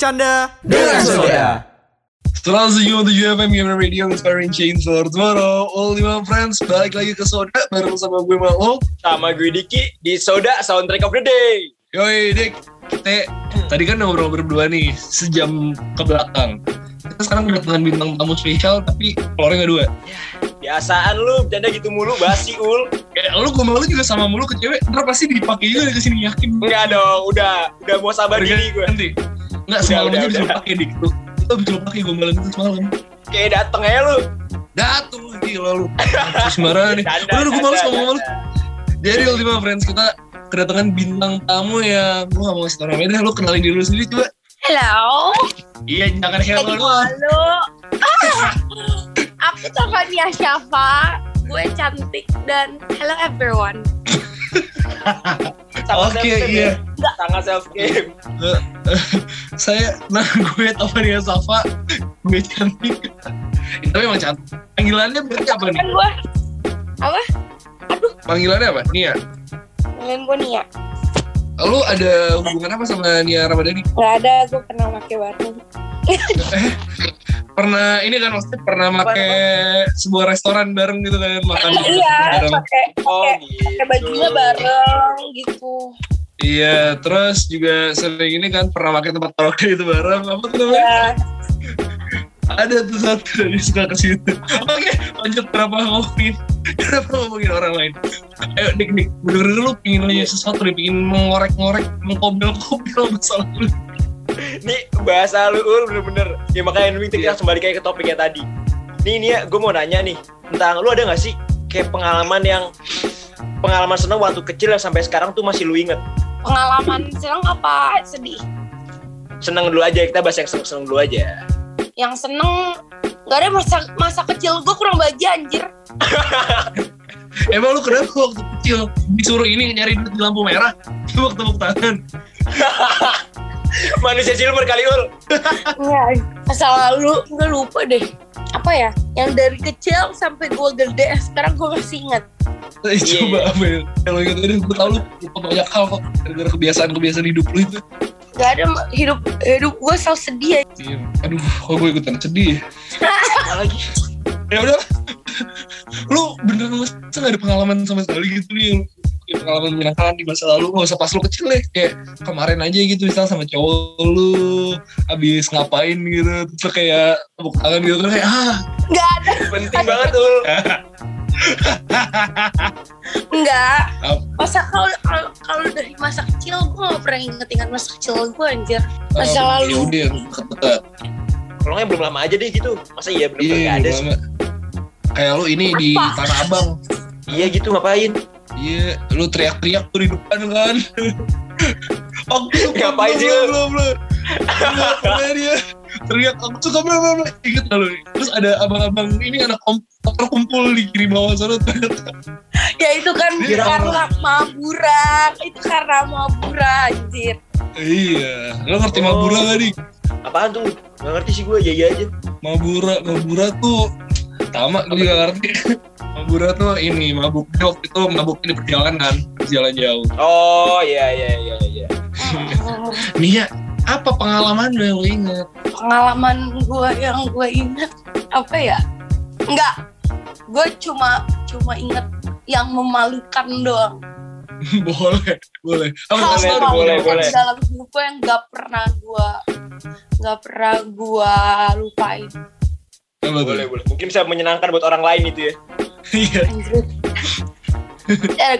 Banyak canda Dengan soda. Setelah senyum 7 FM Gamer Radio Inspiring Change for Tomorrow All lima friends Balik lagi ke Soda Bareng sama gue Malo Sama gue Diki di Soda Soundtrack of the Day. Yoi Dik Kita tadi kan ngobrol berdua nih Sejam ke belakang Kita sekarang kedatangan bintang tamu spesial Tapi keluarnya gak dua Biasaan lu, bercanda gitu mulu, basi ul. Kayak lu gue malu juga sama mulu ke cewek Ntar pasti dipakai juga ke sini yakin Enggak dong, udah udah mau sabar diri gue. Nanti Enggak semalam udah, aja pakai Dik Lu Lu bisa pakai gue malam itu semalam Kayak dateng aja lu. Datung lagi lalu Terus sembarangan nih Canda, Udah udah gue males ngomong canda. Jadi Ultima Friends kita kedatangan bintang tamu yang gue gak mau ngasih tau namanya deh, lu kenalin diri lu sendiri coba. Hello. Iya, jangan hello lu. Halo. Ah, aku Tania Syafa. Gue cantik dan hello everyone. Sangat Oke, self-game iya. ya. Sangat self game. Saya, nah gue Tavania Safa, gue cantik. Tapi emang cantik. Panggilannya berarti apa nih? Gue apa? Panggilannya apa? Nia. Ngelain gue nih ya. Lu ada hubungan apa sama Nia Ramadhani? Gak ada. Gue pernah pakai bareng. Pernah, ini kan maksudnya pernah make sebuah restoran bareng gitu kan, makan Iya. bareng. Pakai Oh, pakai gitu. pakai bajunya bareng gitu. Iya, terus juga sering ini kan pernah pakai tempat karaoke itu bareng. Apa tuh namanya? Ya. ada tuh satu yang suka ke situ. Oke, lanjut kenapa ngomongin kenapa ngomongin orang lain? Ayo dik dik, bener-bener lu pingin nanya sesuatu nih, pingin mengorek-ngorek, mengkobel-kobel masalah lu. Nih bahasa lu ul bener-bener. Ya makanya ini kita Iya. langsung balik kayak ke topiknya tadi. Nih nih ya, gue mau nanya nih tentang lu ada gak sih kayak pengalaman yang pengalaman seneng waktu kecil yang sampai sekarang tuh masih lu inget? Pengalaman seneng apa sedih? Seneng dulu aja, kita bahas yang seneng-seneng dulu aja. Yang seneng Gak ada masa masa kecil gue kurang bahagia anjir. Emang lu kenapa waktu kecil disuruh ini nyari duit di lampu merah? Tepuk tepuk tangan. Manusia silver kali ul. Iya, masa lalu gue lupa deh. Apa ya? Yang dari kecil sampai gue gede, sekarang gue masih ingat. Eh, Iya, coba apa ya? Kalau ingat tadi gue tau lu lupa banyak hal kok gara-gara kebiasaan-kebiasaan hidup lu itu. Gak ada hidup hidup gue selalu sedih ya. Iya. Aduh, kok gue ikutan sedih. Apa lagi? ya udah lu beneran masa gak ada pengalaman sama sekali gitu nih yang pengalaman menyenangkan di masa lalu gak usah pas lu kecil deh kayak kemarin aja gitu misalnya sama cowok lu habis ngapain gitu terus kayak tepuk tangan gitu terus kayak ah Gak ada, Penting banget ul. enggak. Masa kalau kalau kalau dari masa kecil gue gak pernah inget-inget masa kecil gue anjir. Masa ah, lalu. ya Kalau nggak belum lama aja deh gitu. Masa iya belum iya nggak ada kayak lu ini di Apa? Tanah Abang Iya gitu ngapain? Iya lu teriak-teriak tuh di depan kan aku suka Ngapain sih lu? Bla, bla, dia teriak aku suka bla bla inget gak lu terus ada abang-abang ini anak kom terkumpul di kiri bawah sana ternyata Ya itu kan Iya. karena maburan. Itu karena maburan anjir. iya lo ngerti Oh. Mabura gak nih Apaan tuh? Gak ngerti sih gue, iya aja. Mabura Mabura tuh sama gue juga ngerti Mabura tuh ini mabuk waktu itu mabuk di perjalanan perjalanan jauh Oh iya iya iya iya. nih ya apa pengalaman lo yang lo inget Pengalaman gue yang gue inget apa ya? Enggak. Gue cuma cuma inget yang memalukan doang. boleh boleh Kamu hal boleh, memalukan boleh. dalam hidup gue yang gak pernah gue gak pernah gue lupain Apa tuh? Boleh boleh. Mungkin bisa menyenangkan buat orang lain itu ya. Iya. Eh,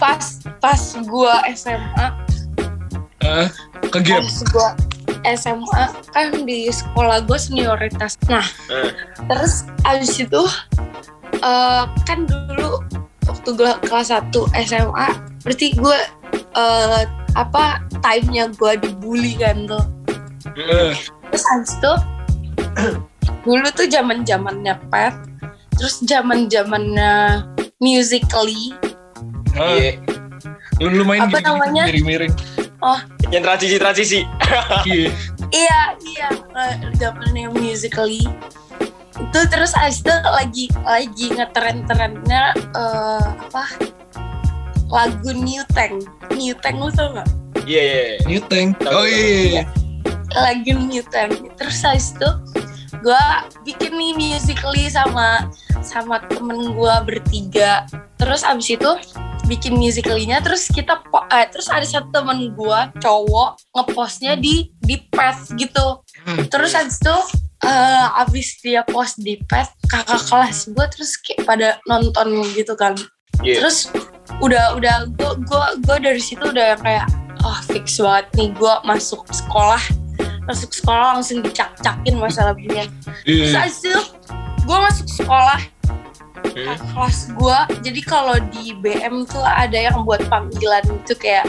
pas pas gue SMA Ah, ke game. pas gue SMA kan di sekolah gue senioritas nah Eh. terus abis itu eh, kan dulu waktu gue kelas 1 SMA berarti gue eh, apa time-nya gue dibully kan tuh Eh, terus abis itu dulu tuh zaman zamannya pet terus zaman zamannya musically ah, Iya. lu, lu main Apa gitu, namanya? miring-miring. Yang transisi transisi. Iya. iya iya eh, zamannya musically itu terus abis itu lagi lagi ngetren-trennya eh, apa lagu New Tank New Tank lu tau gak? Iya iya. iya. New Tank. Oh tahu. iya. iya. lagi Newton terus habis itu gue bikin nih musically sama sama temen gue bertiga terus abis itu bikin musically-nya terus kita po- eh, terus ada satu temen gue cowok ngepostnya di di pet gitu Hmm. terus habis itu eh, abis dia post di pet kakak kelas gue terus kayak pada nonton gitu kan Iya. terus udah udah gue gue dari situ udah kayak oh fix banget nih gue masuk sekolah masuk sekolah langsung dicak-cakin masalah beginian terus Iya. habis itu gue masuk sekolah Hmm. kakak kelas gue jadi kalau di BM tuh ada yang buat panggilan itu kayak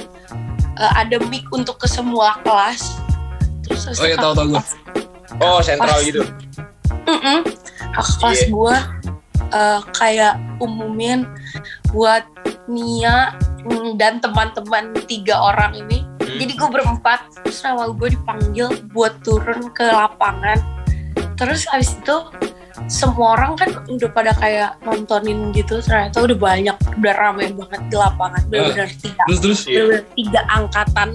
eh, ada mic untuk ke semua kelas terus Oh iya, tahu, tahu gue. Oh, sentral gitu. Mm-mm. kakak kelas Iya. gue eh, kayak umumin buat Nia mm, dan teman-teman tiga orang ini Hmm. jadi gue berempat terus nama gue dipanggil buat turun ke lapangan terus abis itu semua orang kan udah pada kayak nontonin gitu ternyata udah banyak udah ramai banget di lapangan benar-benar tiga Terus terus. Iya. benar-benar tiga angkatan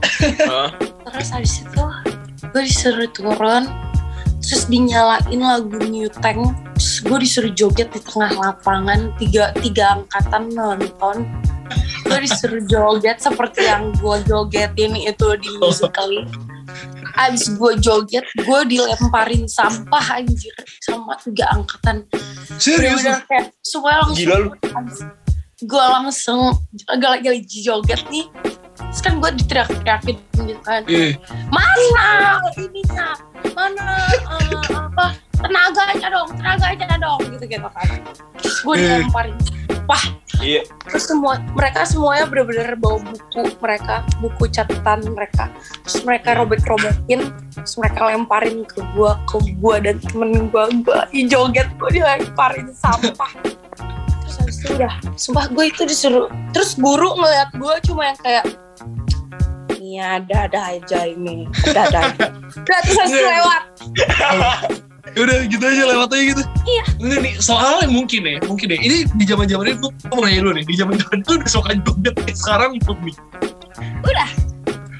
Hah? terus habis itu gue disuruh turun terus dinyalain lagu New Tank terus gue disuruh joget di tengah lapangan tiga tiga angkatan nonton gue disuruh joget seperti yang gue jogetin itu di musically abis gue joget gue dilemparin sampah anjir sama tiga angkatan. Serius? kayak semuanya langsung Gila lu. gue langsung lagi joget nih. Terus kan gue diteriak-teriakin gitu kan. Iya. mana ininya? Mana eh, apa tenaganya dong tenaganya dong gitu gitu kan. Terus gue Eh. dilemparin. Wah Iya. terus semua mereka semuanya bener-bener bawa buku mereka buku catatan mereka. Terus mereka robek-robekin terus mereka lemparin ke gue ke gue dan temen gue gue lagi joget gue dilemparin sampah. Terus habis itu udah sumpah gue itu disuruh terus guru ngeliat gue cuma yang kayak ini ada ada aja ini ada ada aja. Udah terus habis itu lewat. Ya udah gitu aja lewat aja gitu. Iya. Enggak nih, soalnya mungkin ya, mungkin ya. Ini di zaman zaman itu gue mau nanya dulu nih, di zaman zaman itu udah suka joget kayak sekarang belum nih. udah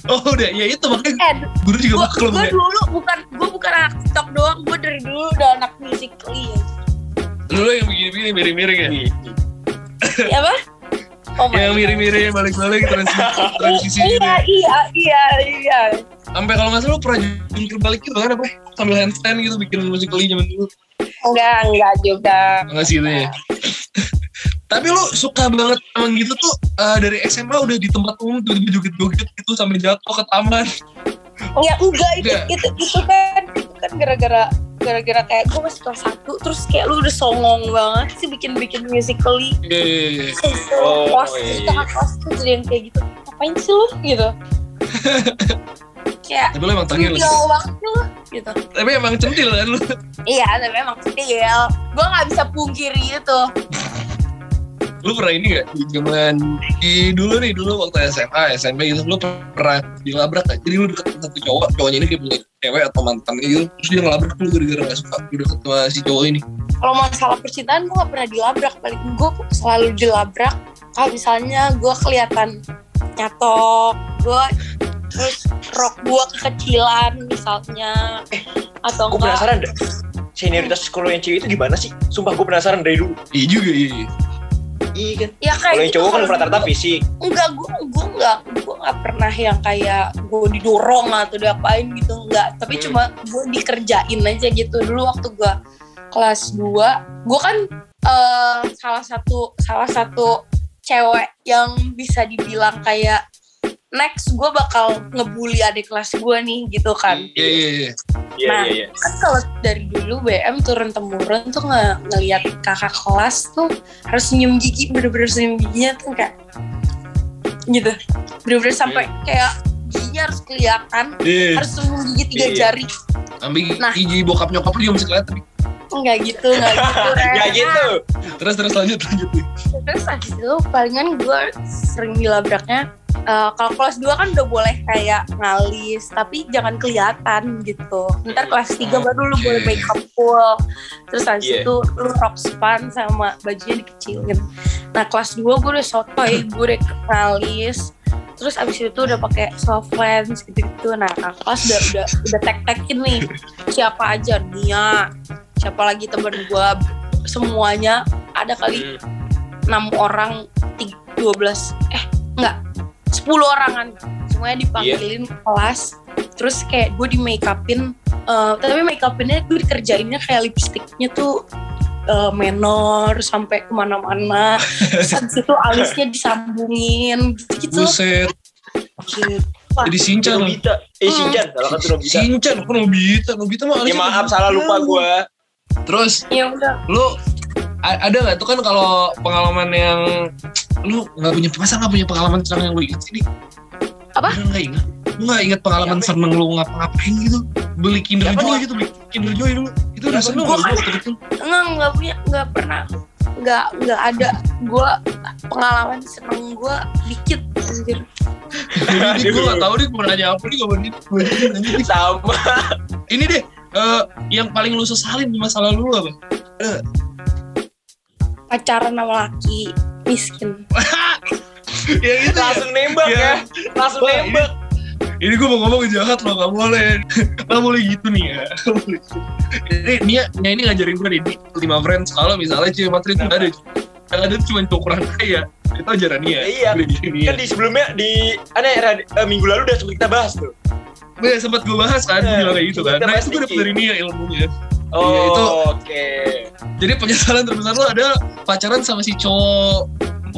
Oh udah, ya itu makanya eh guru juga maklum gue ya. dulu bukan gue bukan anak tiktok doang gue dari dulu udah anak musically ya Dulu yang begini-begini miring-miring ya. ya apa Oh Yang God. miring-miring balik-balik transisi transisi gitu. Iya, iya, iya, iya. Sampai kalau nggak salah lu pernah jungkir balik gitu kan apa? Sambil handstand gitu bikin musikali zaman dulu. Enggak, enggak juga. Enggak sih itu ya. Tapi lu suka banget emang gitu tuh eh, dari SMA udah di tempat umum tuh joget-joget gitu sampai jatuh ke taman. Enggak, enggak itu, itu, itu kan, itu kan gara-gara gara-gara kayak gue masih kelas satu terus kayak lu udah songong banget sih bikin-bikin musically Iya, iya, iya. terus itu Oh, kelas iya, iya. kakak kelas tuh jadi yang kayak gitu ngapain sih lu gitu kayak Tapi lu emang tengil. tinggal banget lu gitu Tapi emang centil kan lu. iya tapi emang kecil gue nggak bisa pungkiri itu Lu pernah ini gak di zaman di dulu nih dulu waktu SMA, SMP gitu lu pernah dilabrak gak? Jadi lu deket sama satu cowok, cowoknya ini kayak punya cewek atau mantan gitu, terus dia ngelabrak lu gara-gara gak suka lu deket sama si cowok ini. kalau masalah percintaan gue gak pernah dilabrak paling gue selalu dilabrak kalau misalnya gue kelihatan nyatok gue terus rok gue kekecilan misalnya atau Gue enggak penasaran dah. Senioritas sekolah yang cewek itu gimana sih? Sumpah gue penasaran dari dulu. Iya juga, iya. iya. Iya kan. ya kayak Kalau yang gitu cowok kan rata-rata fisik. enggak gue gue enggak gue nggak pernah yang kayak gue didorong atau diapain gitu enggak tapi Hmm. cuma gue dikerjain aja gitu dulu waktu gue kelas 2 gue kan eh, salah satu salah satu cewek yang bisa dibilang kayak next gue bakal ngebully adik kelas gue nih gitu kan Iya, iya, iya. Iya Nah. iya iya. kan kalau dari dulu BM turun temurun tuh nge ngeliat kakak kelas tuh harus senyum gigi bener-bener senyum giginya tuh kayak gitu bener-bener sampai kayak giginya harus kelihatan Iya, harus senyum gigi tiga Iya. jari sampai Nah. gigi bokap nyokap lu juga masih kelihatan. enggak gitu enggak gitu. Ya gitu. Terus terus lanjut lanjut terus habis itu palingan gue sering dilabraknya eh, kalau kelas 2 kan udah boleh kayak ngalis tapi jangan kelihatan gitu ntar kelas 3 baru lu boleh make up full terus habis Iya. itu lu rok span sama bajunya dikecilin nah kelas 2 gue udah sotoy gue udah ngalis terus abis itu udah pakai soft lens gitu-gitu. Nah kakak kelas udah udah udah tek tekin nih. Siapa aja? Nia. Siapa lagi temen gue semuanya. Ada kali Hmm. enam orang ti- 12 eh enggak 10 orangan. Semuanya dipanggilin ke kelas. Terus kayak gue di make upin eh, tapi make upinnya gue dikerjainnya kayak lipstiknya tuh eh, menor sampai ke mana-mana terus habis itu alisnya disambungin gitu-gitu Buset. Jadi Itu Shinchan. Nobita. Eh, Hmm. Shinchan. Salah tuh Nobita. Shinchan, kok Nobita? Nobita mah Ya maaf, gitu. salah lupa gue. Terus ya udah lu ada nggak tuh kan kalau pengalaman yang lu nggak punya masa nggak punya pengalaman senang yang lu inget sih? Apa? Bener nggak ingat? Lu nggak inget pengalaman Apa? seneng lu ngapa-ngapain gitu? Beli Kinder Apa Joy gitu beli Kinder Joy dulu. Itu udah seneng gua Gua waktu kecil. Enggak enggak punya enggak pernah enggak enggak ada. Gue pengalaman seneng gue dikit anjir jadi gue nggak tahu nih mau nanya apa nih kapan ini. Sama. ini deh eh, yang paling lu sesalin di masa lalu lu apa? Pacaran sama laki miskin ya itu ya. Langsung nembak Ya. ya. Langsung Wah, nembak. ini gue mau ngomong jahat loh gak boleh gak boleh gitu nih ya ini Nia, Nia ini ngajarin gue nih lima friends kalau misalnya cewek materi itu gak ada yang ada cuma kurang kaya itu ajaran Nia Iya. Nia Kan di sebelumnya di aneh eh, minggu lalu udah sempat kita bahas tuh. Gue sempat gue bahas kan Eh, bilang kayak gitu kan nah itu gue dapet dari Nia ilmunya Oh, Iya, itu- oke. jadi penyesalan terbesar lo ada pacaran sama si cowok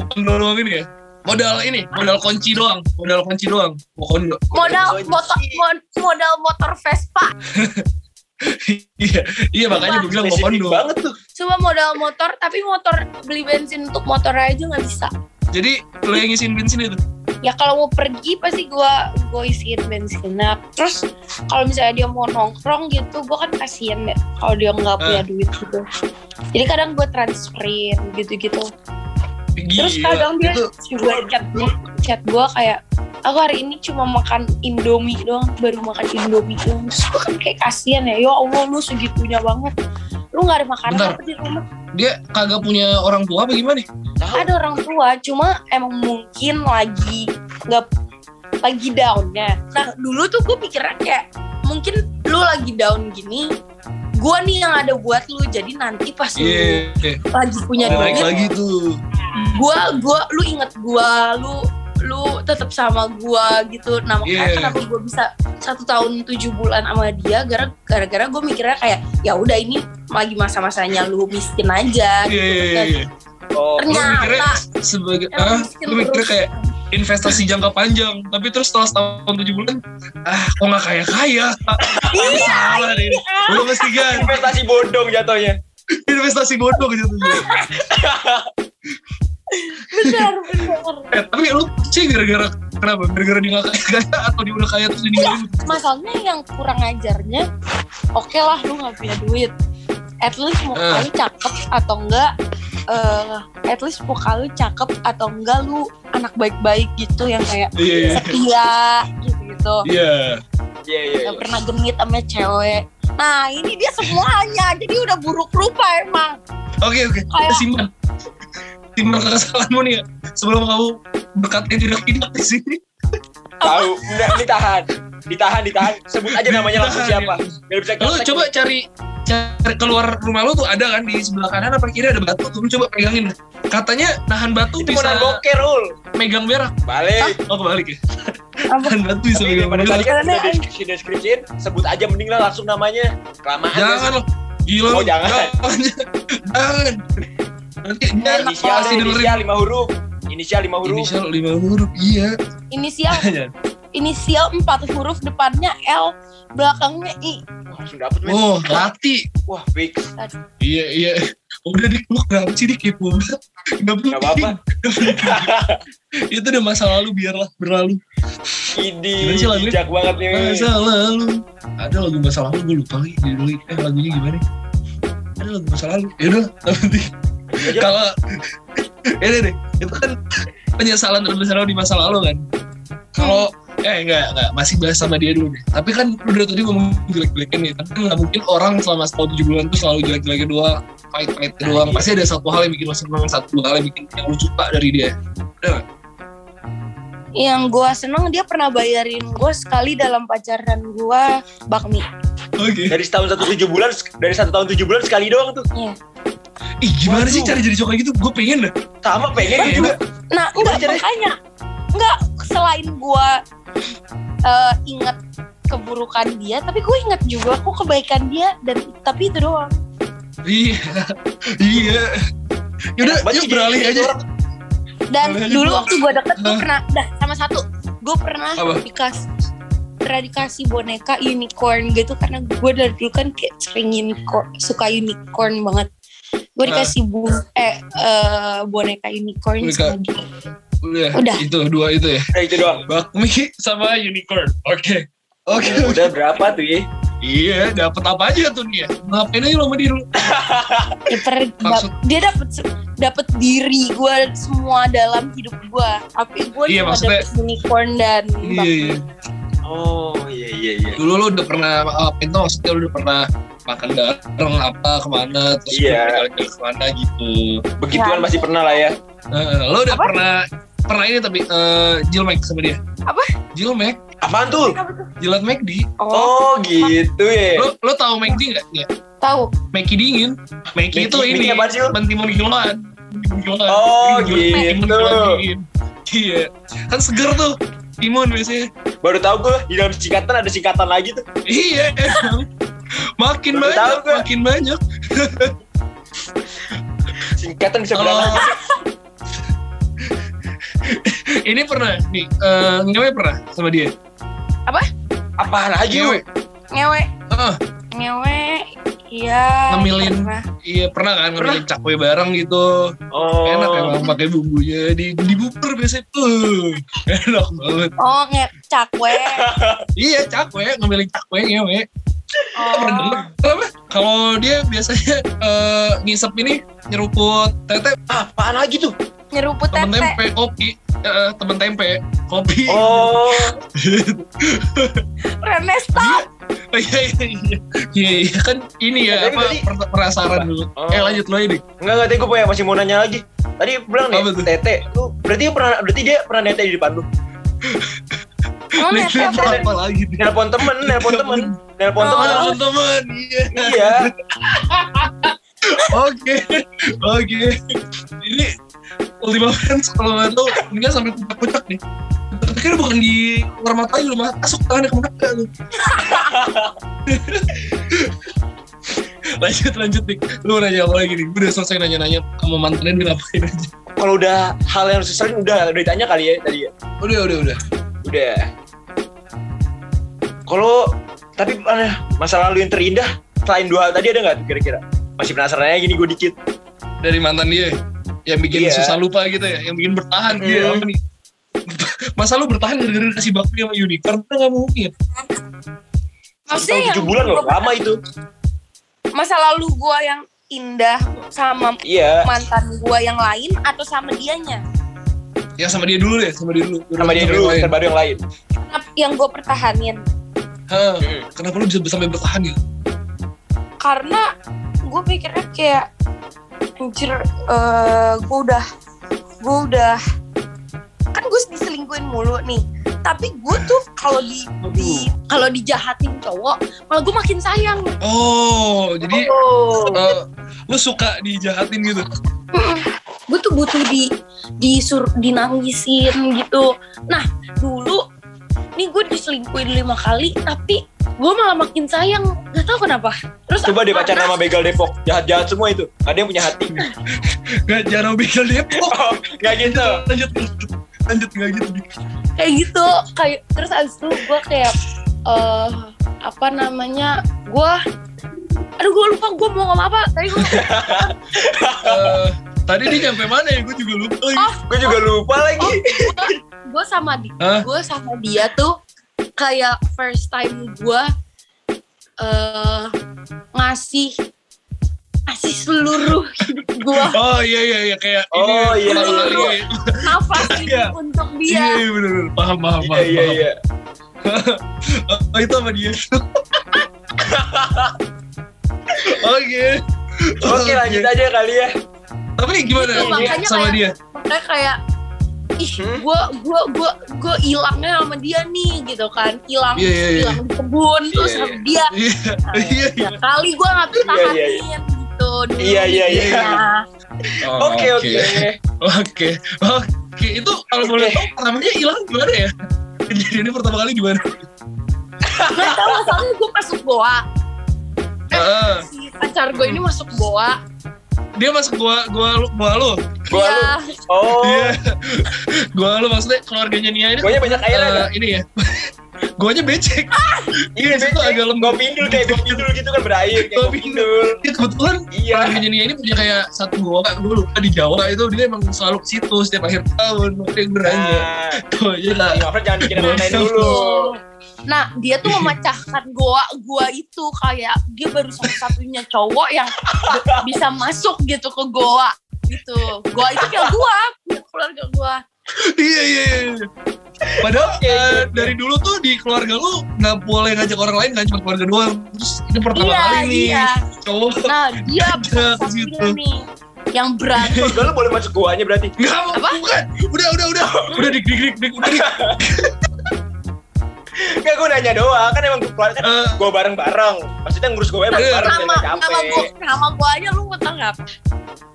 kondo doang ini ya modal ini modal kunci doang modal kunci doang. Kondo modal motor mod- modal motor Vespa. Iya iya makanya gue bilang kondo banget tuh. cuma modal motor tapi motor beli bensin untuk motor aja nggak bisa. Jadi lo yang ngisiin bensin itu? Ya kalau mau pergi pasti gua gua isiin bensin nah terus kalau misalnya dia mau nongkrong gitu gua kan kasihan ya kalau dia nggak punya duit gitu. Jadi kadang gua transferin gitu-gitu terus Gila, kadang dia juga chat gua chat gua kayak aku hari ini cuma makan indomie doang baru makan indomie doang. Terus gua kan kayak kasihan ya ya allah lu segitunya banget. Lu nggak ada makanan Bentar. apa di rumah? Dia kagak punya orang tua apa gimana? ada orang tua cuma emang mungkin lagi nggak lagi downnya. Nah dulu tuh gue pikirnya kayak mungkin lu lagi down gini gue nih yang ada buat lu jadi nanti pas lu Iya, lagi punya balik duit lagi tuh. Gue gua lu inget gue lu lu tetap sama gue gitu nah makanya Iya. kenapa gue bisa satu tahun tujuh bulan sama dia gara- gara-gara gue mikirnya kayak ya udah ini lagi masa-masanya lu miskin aja Iya, iya, iya, iya. Oh, Lu mikirnya ternyata sebagai emang ah, lu mikirnya kayak investasi jangka panjang, tapi terus setelah setahun tujuh bulan, ah kok nggak kaya kaya? Iya, Salah deh ini. Lu mesti ganti investasi bodong jatuhnya. investasi bodong gitu. bener bener Eh, tapi lu sih gara-gara kenapa? Gara-gara dia nggak kaya kaya atau dia udah kaya terus dia ninggalin? masalahnya yang kurang ajarnya oke lah lu nggak punya duit at least mau Eh. kali cakep atau enggak eh at least mau kali cakep atau enggak lu anak baik-baik gitu yang kayak Iya, iya. setia gitu gitu Iya. Iya, iya. gak pernah genit sama cewek nah ini dia semuanya jadi udah buruk rupa emang Oke oke, Kayak- simpan. Simpan kesalahanmu nih ya. Sebelum kamu berkata yang tidak tidak di sini. Tahu, enggak ditahan. Ditahan, ditahan. Sebut aja namanya langsung siapa. Biar bisa Lu coba cari cari keluar rumah lu tuh ada kan di sebelah kanan apa kiri ada batu tuh lu coba pegangin katanya nahan batu itu bisa boker ul. megang berak Balik. oh kebalik ya nahan batu bisa megang daripada tadi berak kan udah deskripsi deskripsiin, sebut aja mending lah langsung namanya. Kelamaan. jangan loh gila Oh, jangan jangan nanti dia Enak Inisial, pasti dengerin inisial lima huruf. Inisial lima huruf. inisial lima huruf iya inisial Jangan. inisial empat huruf depannya L belakangnya I Wah, langsung dapet men. oh lati Wah, fix. iya iya udah di lu kenapa sih di kepo banget nggak penting Gak apa-apa. itu udah masa lalu biarlah berlalu Ini Gimana sih lagunya? bijak banget nih. masa lalu ada lagu masa lalu gue lupa lagi eh lagunya gimana ada lagu masa lalu ya udah nggak penting Aja. Kalau ini deh itu kan penyesalan terbesar di masa lalu kan. Kalau eh enggak enggak masih bahas sama dia dulu deh tapi kan lu udah tadi ngomong jelek-jelekin nih tapi kan nggak mungkin orang selama setahun tujuh bulan tuh selalu jelek-jeleknya doang pahit-pahit doang. pasti ada satu hal yang bikin lo seneng satu hal yang bikin yang lu suka dari dia. Yang gue seneng dia pernah bayarin gue sekali dalam pacaran gue bakmi. Oke. Dari setahun satu tujuh bulan, dari satu tahun tujuh bulan sekali doang tuh. Iya. Ih gimana sih Waduh. cari jadi cowok kayak gitu? Gue pengen dah. Sama pengen Iya, juga. nah enggak caranya? makanya enggak selain gue eh, ingat keburukan dia tapi gue ingat juga kok kebaikan dia dan tapi itu doang Iya. Iya. Yaudah, yuk sih beralih aja. orang. dan aja, dulu waktu gue deket gue pernah dah sama satu gue pernah Apa? dikasih pernah dikasih boneka unicorn gitu karena gue dari dulu kan kayak sering unicorn suka unicorn banget gue Hah? dikasih bu eh eh, boneka unicorn sama dia Udah, Udah. itu dua itu ya. Udah itu doang. Bakmi sama unicorn. Oke. Oke. Udah, udah berapa tuh ya? Iya, dapat apa aja tuh dia? Ngapain aja lo sama dia per- Maksud- dap- dia dapat dapat diri gue semua dalam hidup gue tapi gue Iya, cuma maksudnya- dapet unicorn dan Iya, bakmi. iya. Oh iya iya iya. Dulu lo udah pernah apa itu maksudnya lo udah pernah makan bareng apa ke mana terus Iya. jalan-jalan ke mana gitu. Begituan pasti pernah lah ya. Heeh, lo udah Apa? pernah pernah ini tapi eh Jilmek sama dia. Apa? Jilmek, Apaan tuh? jilat McD. oh Oh gitu ya. Lo lo tahu McD nggak? Ya. tahu Mackie dingin. Mackie- itu ini kiloan. Mentimun kiloan. Oh, gitu. Iya. Kan seger tuh. Timun biasanya. Baru tahu gue di dalam singkatan ada singkatan lagi tuh. Iya. Makin Baru banyak, tahu makin banyak. Singkatan bisa berapa? ini pernah nih, eh ngewe pernah sama dia. Apaan lagi? Ngewe. ngewe Ah, ngewe iya Ngemilin. pernah. iya pernah kan ngambilin cakwe bareng gitu. Oh. Enak emang pakai bumbunya di di bubur biasanya tuh. Enak banget. oh nge cakwe Iya cakwe ngambilin cakwe ngewe. Oh? Kalau dia biasanya eh, ngisep ini nyeruput tete Ah, Apaan lagi tuh? nyeruput temen tete tempe kopi eh, temen tempe kopi Oh. Renesta iya iya iya iya iya. kan ini ya Tapi apa tadi- penasaran dulu Oh. eh lanjut lo ini Enggak enggak tadi gue punya masih mau nanya lagi. Tadi bilang nih tuh? tete. Lu berarti pernah berarti dia pernah nete di depan lu. Oh apa lagi nih Nelpon temen, nelpon temen, nelpon Oh. temen. iya Iya. oke oke ini Ultima Friends kalau nggak tahu ini kan sampai puncak-puncak nih tapi kan bukan di luar mata lu masuk tangannya ke mata lu lanjut lanjut nih lu nanya apa lagi nih gue udah selesai nanya-nanya sama mantannya dia ngapain aja Kalau udah hal yang seselin udah udah ditanya kali ya tadi ya. udah udah udah Udah. Kalau tapi eh, masa lalu yang terindah selain dua hal tadi ada nggak kira-kira? Masih penasaran aja gini gue dikit. dari mantan dia yang bikin Iya. susah lupa gitu ya yang bikin bertahan Hmm. dia apa nih masa lu bertahan gara-gara kasih bakmi sama unicorn kan nggak mungkin maksudnya Tahun yang tujuh bulan loh, lama itu. masa lalu gua yang indah sama Iya. mantan gua yang lain atau sama dianya ya sama dia dulu deh sama dia dulu Sama dia yang dulu, lain. terbaru yang lain. Kenapa- yang gua pertahanin Hah, Hmm. kenapa lu bisa sampai bertahan gitu? Karena gue pikirnya kayak anjir eh gue udah gue udah kan gue diselingkuhin mulu nih. Tapi gue tuh kalau di, di kalau dijahatin cowok malah gue makin sayang. Oh jadi oh. eh, lu suka dijahatin gitu? Gue tuh butuh di disur dinangisin gitu. Nah dulu nih gue diselingkuhin lima kali tapi gue malah makin sayang nggak tahu kenapa terus Coba deh pacaran karena- sama begal Depok. Jahat-jahat semua itu. Gak ada yang punya hati. Gak jarang begal Depok Oh, gak gitu. lanjut lanjut lanjut gak gitu kayak gitu kayak terus abis itu gue kayak eh apa namanya gue aduh gue lupa gue mau ngomong apa tadi gue Eh, tadi dia nyampe mana ya gue juga lupa lagi Oh. Gue juga lupa lagi. Gue sama di Hah? gue sama dia tuh kayak first time gue eh ngasih ngasih seluruh hidup gue oh iya iya iya kayak Oh, ini iya, pertama iya, kali iya. ya. nafas Iya. hidup untuk iya dia iya bener bener paham paham Iya, paham iya, iya. Oh, itu sama dia oke Oke lanjut aja kali ya. tapi gimana Gitu, makanya sama kayak- dia makanya kayak ih Hmm? gue gue gue gue hilangnya sama dia nih gitu kan hilang Iya, iya, iya. hilang di kebun terus Iya, sama dia Iya, Nah, iya, iya. ya kali gue nggak bisa Iya, iya, tahanin gitu dulu Iya, iya, iya. Oke oke. Oke, oke. Itu kalau boleh tahu pertamanya hilang gimana ya? Kejadiannya pertama kali gimana? nggak tahu soalnya gue masuk goa Heeh. si pacar gue ini masuk goa dia masuk gua gua lu, gua lu. Gua lu. Iya. Oh. Iya. gua lu maksudnya keluarganya Nia ini. Guanya banyak air eh, ada. ini ya. Guanya becek. Iya, situ becek. agak lembab. Gua pindul kayak gua pindul gitu kan berair kayak Gua gua pindul. Ya, kebetulan Iya. Nia ini punya kayak satu gua, gua lupa di Jawa itu dia emang selalu ke situ setiap akhir tahun. Makanya gue nanya. Nah, Tuh, ya lah. Jangan bikin aneh dulu. Nah, dia tuh memecahkan goa gua itu kayak dia baru satu-satunya cowok yang bisa masuk gitu ke goa gitu. Goa itu kayak gua, keluarga gua. Iya iya iya. Padahal eh, dari dulu tuh di keluarga lu nggak boleh ngajak orang lain kan cuma keluarga doang. Terus ini pertama Iya, kali nih iya. cowok Nah, dia satunya nih yang berani. Gua lu boleh masuk guanya berarti. Enggak mau, Apa? bukan. Udah, udah, udah. Udah dik, dik, dik, dik. Udah, dik. Enggak gua nanya doang kan emang gua kan Eh, gua bareng-bareng. Maksudnya ngurus gua Iya. bareng-bareng Nama biar nggak nama gua capek. nama gua aja lu nggak?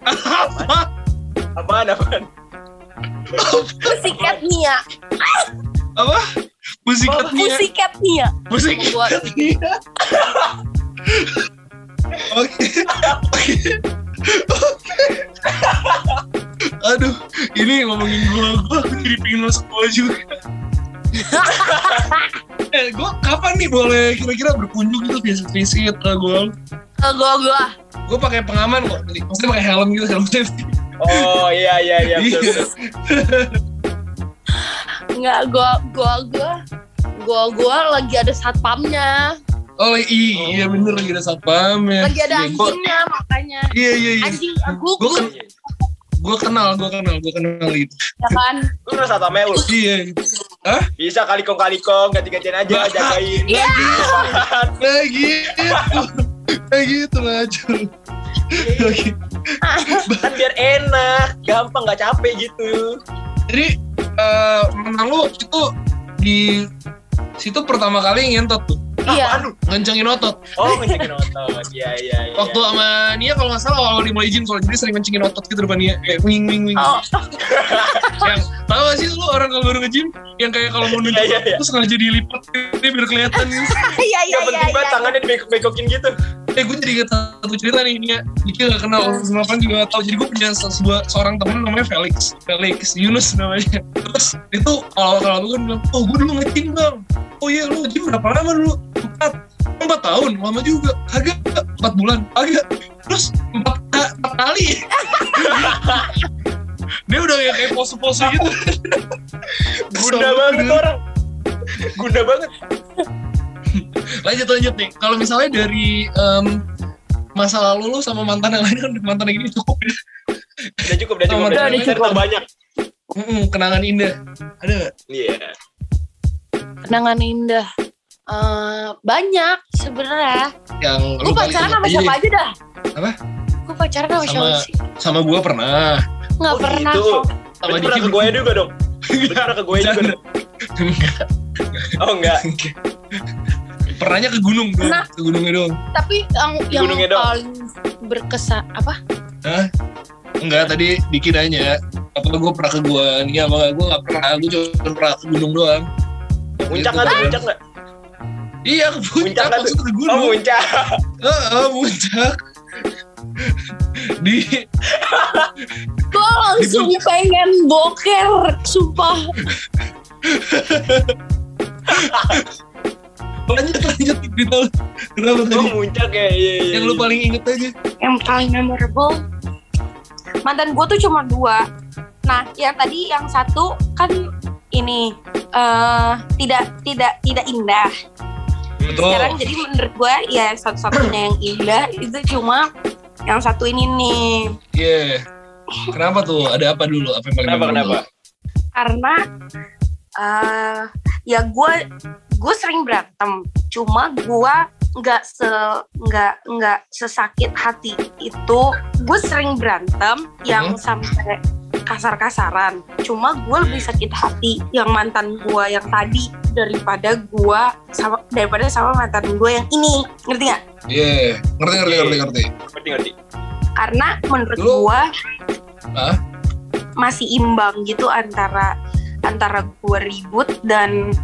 apa? Apaan apaan? Pussycat Nia. Apa? Musik Nia. Pussycat Nia. Gua. Nia. Oke. Oke. Aduh, ini ngomongin gua, gua jadi pengen masuk gua juga. eh, gua kapan nih boleh kira-kira berkunjung gitu visit-visit ke gua? Eh, Gua gua. Gua pakai pengaman kok, maksudnya pakai helm gitu, helm safety. Oh iya iya iya betul. Iya. betul. Gua gua gua gua gua lagi ada satpamnya. Oh iya bener lagi ada satpam ya. Lagi ada Iya, gua- anjingnya makanya. Iya iya iya. Anjing aku Gua gua gua kenal, gua kenal, gua kenal gitu. ya kan. Lu ngerasa sama lu? Iya. Bisa kalikong kalikong ganti-gantian aja jagain. Iya. Nah gitu. Nah gitu lah Jul. Oke. kan biar enak, gampang nggak capek gitu. Jadi eh menang lu itu di situ pertama kali ngentot tuh. Iya. Apaan lu? Ngencengin otot. Oh ngecekin otot. Iya iya iya. Waktu sama Nia kalau nggak salah awal dimulai gym soalnya jadi sering ngencengin otot gitu depan Nia. Kayak wing wing wing. Oh, Yang tahu gak sih lu orang kalau baru nge-gym yang kayak kalau mau nunjuk Iya, iya, iya. terus sengaja dilipat ini biar kelihatan gitu. iya iya iya. penting banget iya. tangannya dibekok-bekokin gitu. Eh gue jadi inget satu cerita nih Nia. Diki gak kenal, orang juga gak tau. Jadi gue punya se- sebuah seorang temen namanya Felix. Felix Yunus namanya. Terus itu awal-awal gue kan bilang, oh gue dulu nge-gym bang. Oh iya lu nge-gym berapa lama dulu? Empat. Empat tahun, lama juga. Kagak, empat bulan. Kagak. Terus empat, empat kali. Dia udah kayak kayak pose-pose gitu. Guna banget orang. Guna banget. lanjut lanjut nih. Kalau misalnya dari em, masa lalu lu sama mantan yang lain kan mantan yang ini cukup ya. Udah cukup, udah cukup. Udah, Udah, udah cukup. banyak. Mm-mm, kenangan indah. Ada? Iya. Kenangan indah. Eh, banyak sebenarnya. Yang lu pacaran sama siapa aja dah. Apa? Gue pacaran sama siapa Sama- sih? Sama gua pernah. Nggak Oh, pernah gitu. kok. Sama Berarti pernah ke gue juga dong. Berarti pernah ke gue juga dong. Oh enggak. Pernahnya ke gunung doang. Pernah. Ke gunungnya doang. Tapi yang yang paling berkesan apa? Hah? Enggak, tadi Diki nanya. Apa gue pernah ke gua Nia apa enggak? Gue gak pernah. Gue cuma pernah ke gunung doang. Muncak Gitu. nggak tuh? Muncak nggak? Iya, ke Puncak puncak. kan? Maksudnya ke Oh gunung. muncak. Heeh, puncak. Di Gue langsung pengen boker, sumpah. lanjut lanjut cerita lu. Kenapa Oh tadi? muncak ya. Iya iya. Yang lu paling inget aja. Yang paling memorable, mantan gue tuh cuma dua. Nah, yang tadi yang satu kan ini eh tidak tidak tidak indah. Betul. Sekarang jadi menurut gue ya satu-satunya yang indah itu cuma yang satu ini nih. Iya. Kenapa tuh? Ada apa dulu? Apa yang paling Kenapa memorable? kenapa? karena eh ya gue gue sering berantem. Cuma gue nggak se nggak nggak sesakit hati itu. Gue sering berantem yang sampai kasar-kasaran. Cuma gue lebih sakit hati yang mantan gue yang tadi daripada gue sama daripada sama mantan gue yang ini. Ngerti nggak? Iya, ngerti ngerti ngerti ngerti. ngerti ngerti. Karena menurut gue Hah? masih imbang gitu antara antara gue ribut dan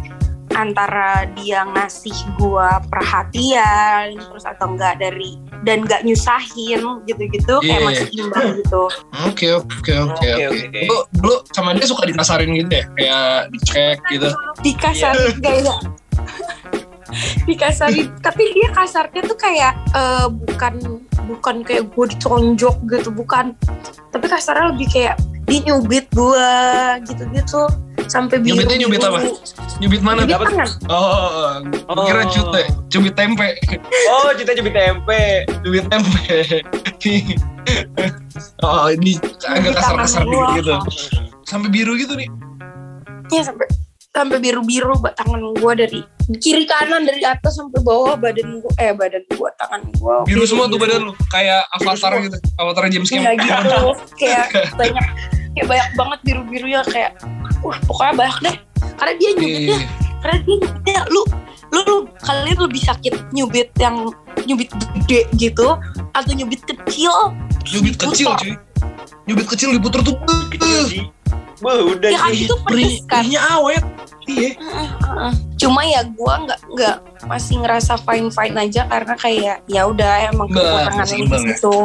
antara dia ngasih gue perhatian terus atau enggak dari dan nggak nyusahin gitu-gitu kayak Iya. masih imbang gitu Oke oke oke Oke. Lu lu sama dia suka dikasarin gitu ya? Kayak dicek gitu. dikasarin kayak dikasarin tapi dia kasarnya tuh kayak eh, bukan bukan kayak gue ditonjok gitu bukan tapi kasarnya lebih kayak dia nyubit gue gitu-gitu sampai biru Nyubitnya nyubit apa? Nyubit mana? nyubit Dapat- tangan Oh, oh, kira Oh. cute, cubit tempe, oh cinta cubit tempe cubit tempe. oh, ini agak kasar-kasar gitu. Sampai biru gitu nih. Iya sampai sampai biru-biru ba- tangan gue dari kiri kanan dari atas sampai bawah badan gue eh badan gue tangan gue Biru semua tuh badan lu, kayak avatar gitu. Avatar James Iya Cameron. gitu kayak banyak kayak banyak banget biru-birunya kayak wah pokoknya banyak deh karena dia nyubitnya Iya. karena dia nyubitnya lu lu, lu kalian lebih sakit nyubit yang nyubit gede gitu atau nyubit kecil Nyubit kecil diputer. cuy. Nyubit kecil diputer tuh. kecil sih Wah, udah Ya kan itu pedes kan Perihnya awet. Iya. Heeh, heeh. cuma ya gua nggak nggak masih ngerasa fine fine aja karena kayak ya udah emang kekurangan di ya? situ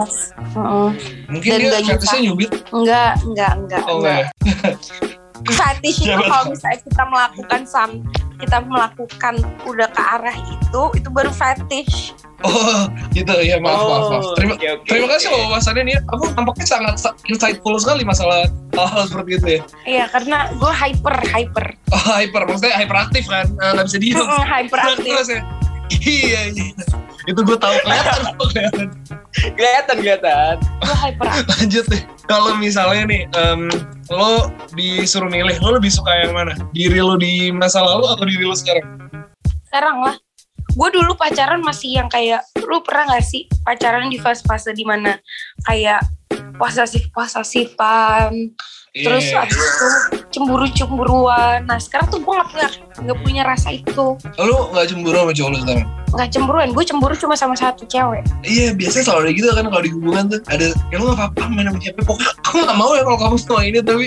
Heeh. Mungkin Dan dia nyusahin. nyubit. enggak enggak enggak Oh enggak enggak. fetish itu Siapa kalau misalnya kita melakukan sam kita melakukan udah ke arah itu itu baru fetish Oh, gitu ya maaf maaf maaf. Oh, Terima oke, oke, terima kasih oke. loh wawasannya nih. Aku nampaknya sangat sa- insightful sekali masalah hal-hal seperti itu ya. iya karena gue hyper hyper Oh, hyper, maksudnya hyperaktif kan? Nah, nggak bisa diem. Hyperaktif Terus ya. Iya, iya. Itu gue tahu kelihatan kelihatan. kelihatan kelihatan gue Lanjut deh. Kalau misalnya nih, em, lo disuruh milih, lo lebih suka yang mana? Diri lo di masa lalu atau diri lo sekarang? sekarang lah gue dulu pacaran masih yang kayak lu pernah gak sih pacaran di fase-fase di mana kayak posesif posesifan terus Iya. abis itu cemburu cemburuan nah sekarang tuh gue nggak punya nggak punya rasa itu Lo nggak cemburu sama cowok lo sekarang? nggak cemburuan gue cemburu cuma sama satu cewek Iya, biasanya selalu gitu kan kalau di hubungan tuh ada ya lo gak apa-apa main sama cewek. Pokoknya aku gak mau ya kalau kamu sama ini tapi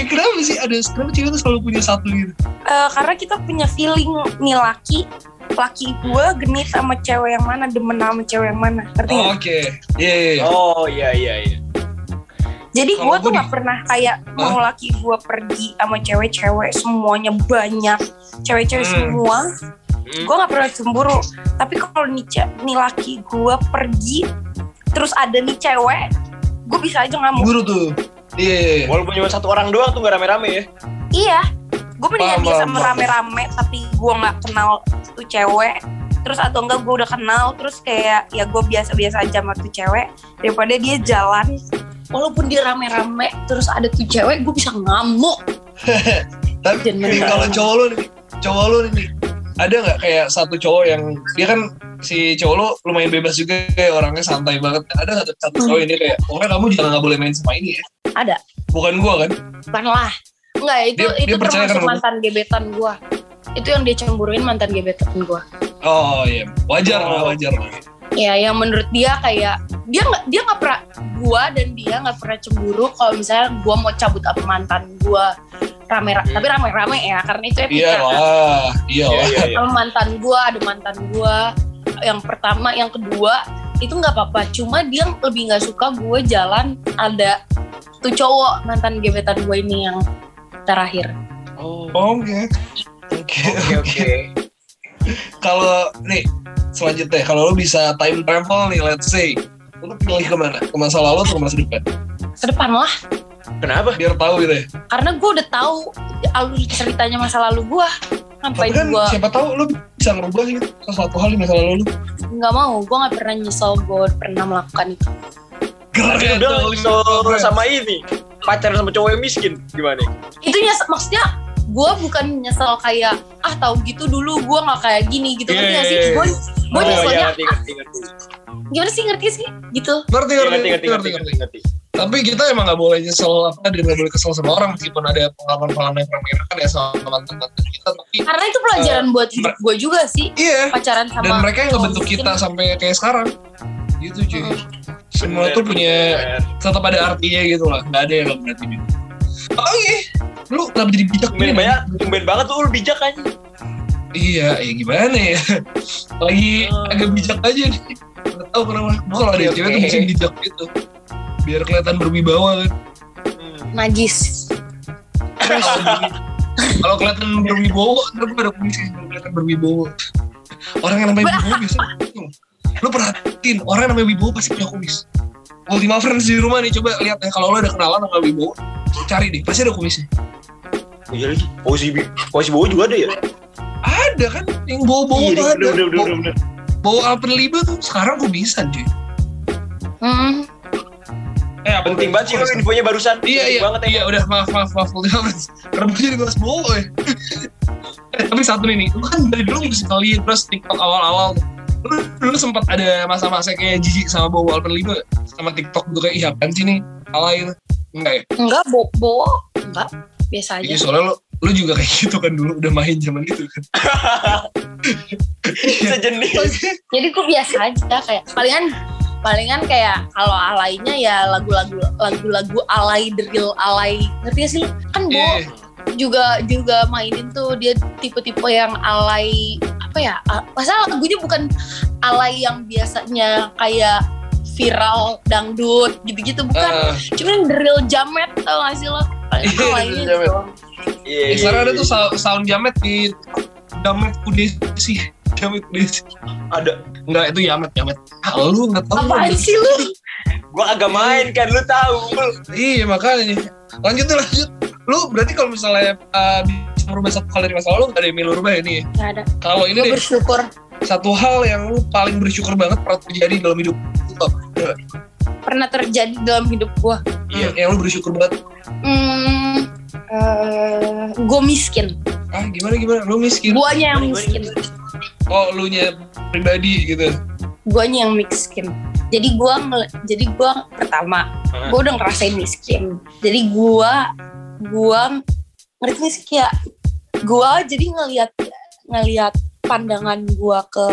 eh, kenapa sih ada kenapa cewek tuh selalu punya satu gitu? Eh, karena kita punya feeling nih laki laki gue genit sama cewek yang mana demen sama cewek yang mana ngerti Oh, nggak? Oke, iya iya. iya. oh iya iya iya jadi gue tuh di- pernah kayak mau laki gue pergi sama cewek-cewek semuanya banyak. Cewek-cewek Hmm. semua. Hmm. gue nggak pernah cemburu. Tapi kalau nih nih laki gue pergi terus ada nih cewek gue bisa aja ngamuk. Guru tuh. Iya, iya, iya. walaupun cuma satu orang doang tuh gak rame-rame ya. Iya. Gue mendingan dia sama rame-rame tapi gue nggak kenal tuh cewek. Terus atau enggak gue udah kenal terus kayak ya gue biasa-biasa aja sama tuh cewek daripada dia jalan walaupun dia rame-rame terus ada tuh cewek gue bisa ngamuk Tapi kalau cowok lo nih, cowok lo nih, ada nggak kayak satu cowok yang dia kan si cowok lo lumayan bebas juga kayak orangnya santai banget. Ada satu satu Hmm. cowok ini kayak pokoknya kamu jangan nggak boleh main sama ini ya. ada Bukan gua kan? bukan lah enggak itu Dia- itu dia termasuk kan mantan gebetan gue itu yang dia cemburuin mantan gebetan gue Oh iya, wajar lah, wajar lah. Ya yang menurut dia kayak dia nggak dia nggak pernah gua dan dia nggak pernah cemburu kalau misalnya gua mau cabut sama mantan gua rame Hmm. tapi rame-rame ya karena itu etika Iya lah, iya iya lah. iya iya mantan gua ada mantan gua yang pertama yang kedua itu nggak apa-apa cuma dia lebih nggak suka gue jalan ada tuh cowok mantan gebetan gue ini yang terakhir oh Oke. Oke. oke oke Kalau nih selanjutnya kalau lo bisa time travel nih, let's say, lo pilih ke mana? Ke masa lalu atau ke masa depan? ke depan lah kenapa Biar tahu gitu ya. karena gue udah tahu alur ceritanya masa lalu gue ngapain kan gue siapa tahu lo bisa ngerubah gitu sesuatu hal di masa lalu lo. nggak mau gue nggak pernah nyesel gue pernah melakukan itu Keren udah keren. sama ini pacaran sama cowok yang miskin gimana? itu nyes maksudnya gue bukan nyesel kayak ah tahu gitu dulu gue nggak kayak gini gitu Iya, ngerti gak sih iya, iya. gue gue oh nyeselnya iya ngerti ngerti ngerti. gimana sih ngerti sih gitu Ngerti, Iya, ngerti, ngerti, ngerti, ngerti, ngerti. Tapi kita emang gak boleh nyesel apa, dan gak boleh kesel sama orang meskipun ada pengalaman-pengalaman yang kurang menyenangkan ya sama teman-teman kita. Tapi karena itu pelajaran buat hidup gue juga sih iya, pacaran sama dan mereka yang ngebentuk kita sampai kayak sekarang. Gitu cuy. Mm. Semua Bener, tuh punya bener. tetap ada artinya gitu lah. Gak ada yang gak berarti gitu. Oh iya, lu kenapa jadi bijak Tumben gini? banget, tumben banget tuh lu bijak kan. Iya, ya gimana ya? Lagi Hmm. agak bijak aja nih. Gak tau kenapa. Gua kalau ada Oke, cewek tuh oke. mesti bijak gitu. Biar kelihatan berwibawa kan. Hmm. najis Kalau kelihatan berwibawa, ntar gue ada komisi kalau kelihatan berwibawa. Orang yang namanya wibawa biasanya bingung. Lu perhatiin, orang yang namanya wibawa pasti punya kumis. Ultima Friends di rumah nih, coba lihat ya. Kalau lu ada kenalan sama wibawa, cari deh, pasti ada kumisnya. Oh iya lagi. Posisi posisi bawah juga ada ya? Ada kan, yang bawa-bawa Iya, tuh bener, ada. bener, bener, Bawa- bener. Bawa tuh sekarang kumisan cuy. hmm. Eh, apa Penting banget sih lu infonya barusan. Iya iya banget iya udah maaf maaf maaf gue jadi bahas bawa ya. eh, tapi satu nih lu kan dari dulu musikali terus TikTok awal-awal. Lu dulu sempat ada masa-masa kayak jijik sama bawa Alpenliba sama TikTok tuh kayak ih apaan sih nih alay gitu. Enggak ya? enggak bo bo enggak biasa Iya aja soalnya lu, lu juga kayak gitu kan dulu udah main zaman itu kan. Sejenis. jadi gue biasa aja kayak palingan palingan kayak kalau alaynya ya lagu-lagu lagu-lagu alay drill alay ngerti gak sih lu? kan bo Iya. juga juga mainin tuh dia tipe-tipe yang alay apa ya a- masa lagunya bukan alay yang biasanya kayak viral dangdut gitu-gitu bukan Ah, cuma yang drill jamet tau gak sih lo paling jamet. gitu Iya, iya, sekarang ada iya. tuh sound, jamet di jamet kudesi. Jamet kudesi. ada. Enggak itu jamet jamet. Ah, lu enggak tahu. apaan sih lu Gua agak main kan, lu tahu. Iya makanya lanjut tuh lanjut. Lu berarti kalau misalnya uh, merubah satu hal dari masa lalu gak ada yang mau rubah ini. Gak ada Kalau ini gue deh bersyukur satu hal yang lu paling bersyukur banget pernah terjadi dalam hidup lu pernah terjadi dalam hidup gue Iya, yang lu bersyukur banget. hmm, eh, gue miskin Ah gimana gimana? Lu miskin? guanya yang Gimana, miskin Oh lu nya pribadi gitu. guanya yang miskin jadi gua ngel- jadi gua pertama gua udah ngerasain miskin jadi gua gua ngerti sih kayak gua jadi ngelihat ngelihat pandangan gua ke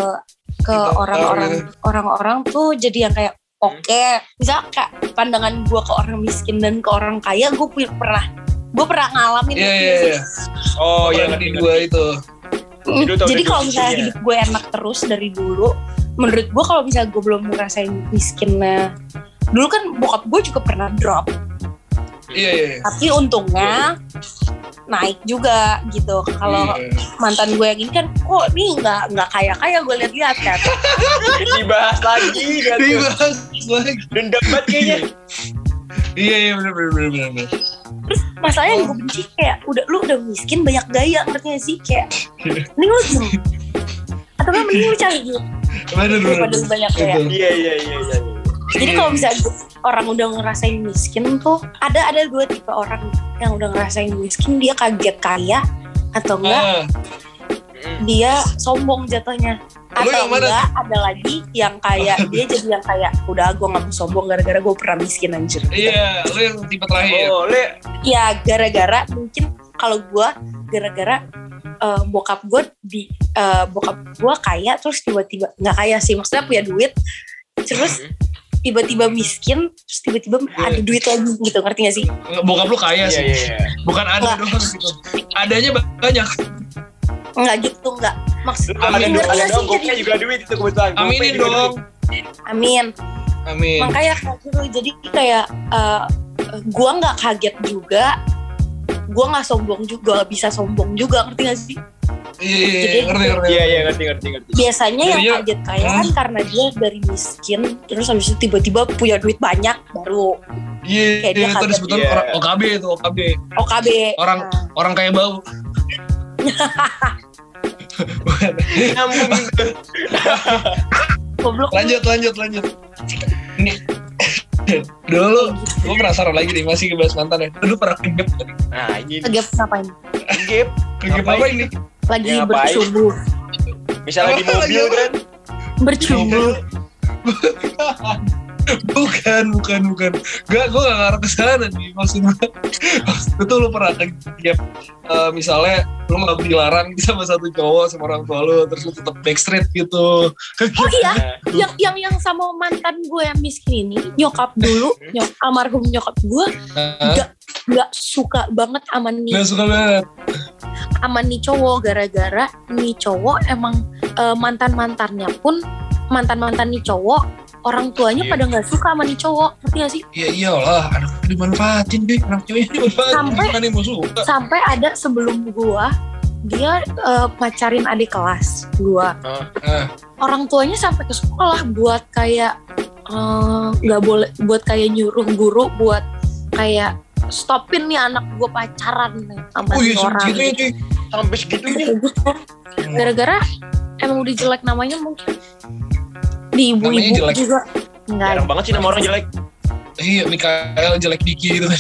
ke Gitu, orang-orang oh, orang-orang tuh jadi yang kayak oke misal kayak pandangan gua ke orang miskin dan ke orang kaya gua punya pernah gua pernah ngalamin Iya iya gak sih? iya. Oh iya, ngerti, di dua itu. Mm, Jadi kalau misalnya hidup gue enak terus dari dulu, menurut gue kalau misalnya gue belum ngerasain miskinnya, dulu kan bokap gue juga pernah drop, Iya iya. iya. tapi untungnya naik juga gitu. Kalau Iya. mantan gue yang ini kan, kok nih nggak nggak kaya kaya gue lihat-lihat kan. Dibahas lagi kan. Dibahas lagi. Dendam banget kayaknya. Iya iya benar benar benar benar. benar. Masalahnya yang Oh. gue benci kayak udah lu udah miskin banyak gaya ngerti gak sih kayak, Iya. mending lu. Atau kan mending lu cari benar. daripada lu banyak gaya. Betul. Iya, iya, iya, iya. Jadi kalau misalnya orang udah ngerasain miskin tuh ada ada dua tipe orang yang udah ngerasain miskin dia kaget kaya atau enggak Ah, Mm. dia sombong jatuhnya Lu atau yang mana? enggak ada lagi yang kayak dia jadi yang kayak udah gue nggak mau sombong gara-gara gue pernah miskin anjir iya, lu yang tipe terakhir. Oh, le. ya gara-gara mungkin kalau gue gara-gara eh, bokap gue di eh, bokap gue kaya terus tiba-tiba nggak kaya sih maksudnya punya duit terus tiba-tiba miskin terus tiba-tiba ada duit lagi gitu ngerti gak sih Bokap lu kaya Iya, sih. iya, iya. Bukan ada doang gitu. Adanya ba- banyak. Nggak gitu nggak maksud Lu ada Amin. ada dong. Gopnya juga duit itu kebetulan. Aminin dong. amin Amin. makanya kayak gitu jadi kayak eh, gua nggak kaget juga gua nggak sombong juga bisa sombong juga ngerti gak sih Iya, iya, iya, Jadi- ngerti, ngerti. Iya, iya, ngerti, ngerti, ngerti. biasanya yang kaget kaya kan karena dia dari miskin terus habis itu tiba-tiba punya duit banyak baru Iya, Kayak dia itu disebutkan Iya. orang OKB itu OKB. OKB Orang- Nah, Orang kaya bau. Nyambung goblok lanjut, lanjut, lanjut. Ini dulu gue penasaran lagi nih masih ngebahas mantan ya. Dulu pernah kegep tadi. Nah, ini Kegep ngapain gap. Kegep Ngapain? apa ini? lagi Ya, bercumbu Misalnya di mobil kan. bercumbu bukan bukan bukan. Gak gue gak ngarep ke sana nih maksud gue maksud gue tuh lu pernah tiap uh, misalnya lu nggak dilarang sama satu cowok sama orang tua lu terus lu tetap backstreet gitu. Oh iya, yang yang yang sama mantan gue yang miskin ini nyokap dulu, nyok almarhum nyokap gue Hah? nggak nggak suka banget sama nih. Nggak suka banget. Sama nih cowok gara-gara nih cowok emang mantan mantannya pun mantan mantan nih cowok orang tuanya Iya. pada nggak suka sama nih cowok ngerti gak sih Iya iyalah, anak dimanfaatin deh, anak ceweknya dimanfaatin. Sampai- yang mau suka? sampai ada sebelum gua dia eh, pacarin adik kelas gua Ah, orang tuanya sampai ke sekolah buat kayak eh, nggak boleh buat kayak nyuruh guru buat kayak stopin nih anak gua pacaran nih sama oh iya, orang segitunya cuy. Sampai segitunya. Gitu. gara-gara emang udah jelek namanya mungkin di ibu-ibu jelek. juga enggak Jarang banget sih nama orang jelek. Iya, Mikael jelek Diki gitu kan.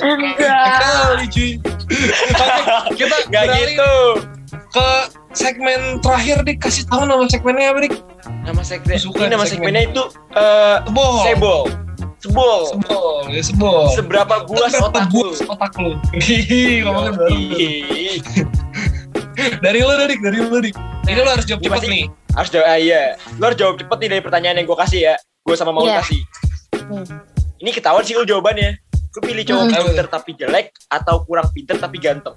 enggak Kali cuy. Oke, kita Gak beralih gitu. ke segmen terakhir nih. Kasih tahu nama segmennya apa nih? Nama segmen. Suka Ini nama segmen. segmennya itu eh Sebol. sebol. Sebol. Sebol, ya sebol. Seberapa buas Seberapa otak lu? otak lu. Hihi, ngomongin baru. Dari lu, Dik, dari lu, Dik. Ini lu harus jawab cepat nih. Harus jawab, ah, iya. Lu harus jawab cepet nih dari pertanyaan yang gue kasih ya. Gue sama mau Iya. kasih. Hmm. Ini ketahuan sih lu jawabannya. Lu pilih cowok Hmm. pinter tapi jelek atau kurang pinter tapi ganteng?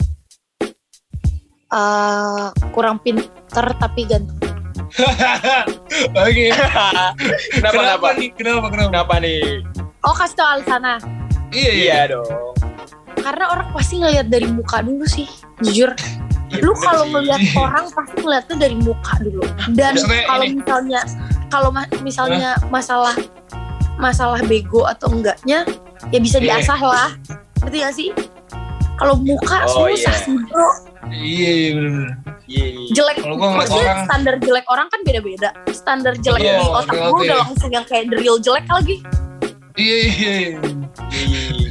Eh, kurang pinter tapi ganteng Oke. kenapa, Kenapa kenapa? nih? Kenapa, kenapa? Kenapa nih? oh kasih tau alasannya Iya, iya. Iya dong. karena orang pasti ngelihat dari muka dulu sih jujur Iya, lu kalau sih. ngelihat orang pasti ngeliatnya dari muka dulu dan kalau misalnya kalau ma- misalnya masalah masalah bego atau enggaknya ya bisa Iya. diasah lah ngerti gak sih kalau muka Oh, susah iya. sih bro Iya, iya, bener-bener. Iya, iya. jelek Kalau gua ngeliat maksudnya orang- standar jelek orang kan beda-beda standar jelek Iya, di otak gue udah langsung yang kayak the real jelek lagi Iya, iya, iya. Iya.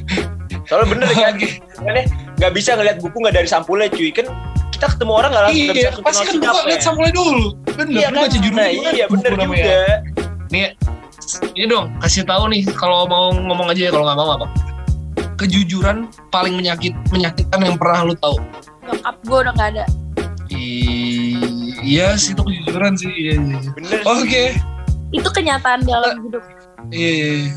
Soalnya bener kan, nggak bisa ngeliat buku nggak dari sampulnya cuy. Kan kita ketemu orang nggak langsung nggak bisa Iya, langsung pasti kan sikapnya. lihat sampulnya dulu. Bener, Iya kan? baca judulnya Nah, iya bener juga. Nih, ini dong, kasih tahu nih kalau mau ngomong aja ya kalau nggak mau apa. Kejujuran paling menyakit menyakitkan yang pernah lu tahu. nyokap gue udah gak ada Iya sih itu kejujuran sih. Iya, iya. Bener. Oke. itu kenyataan dalam hidup Iya, iya. iya.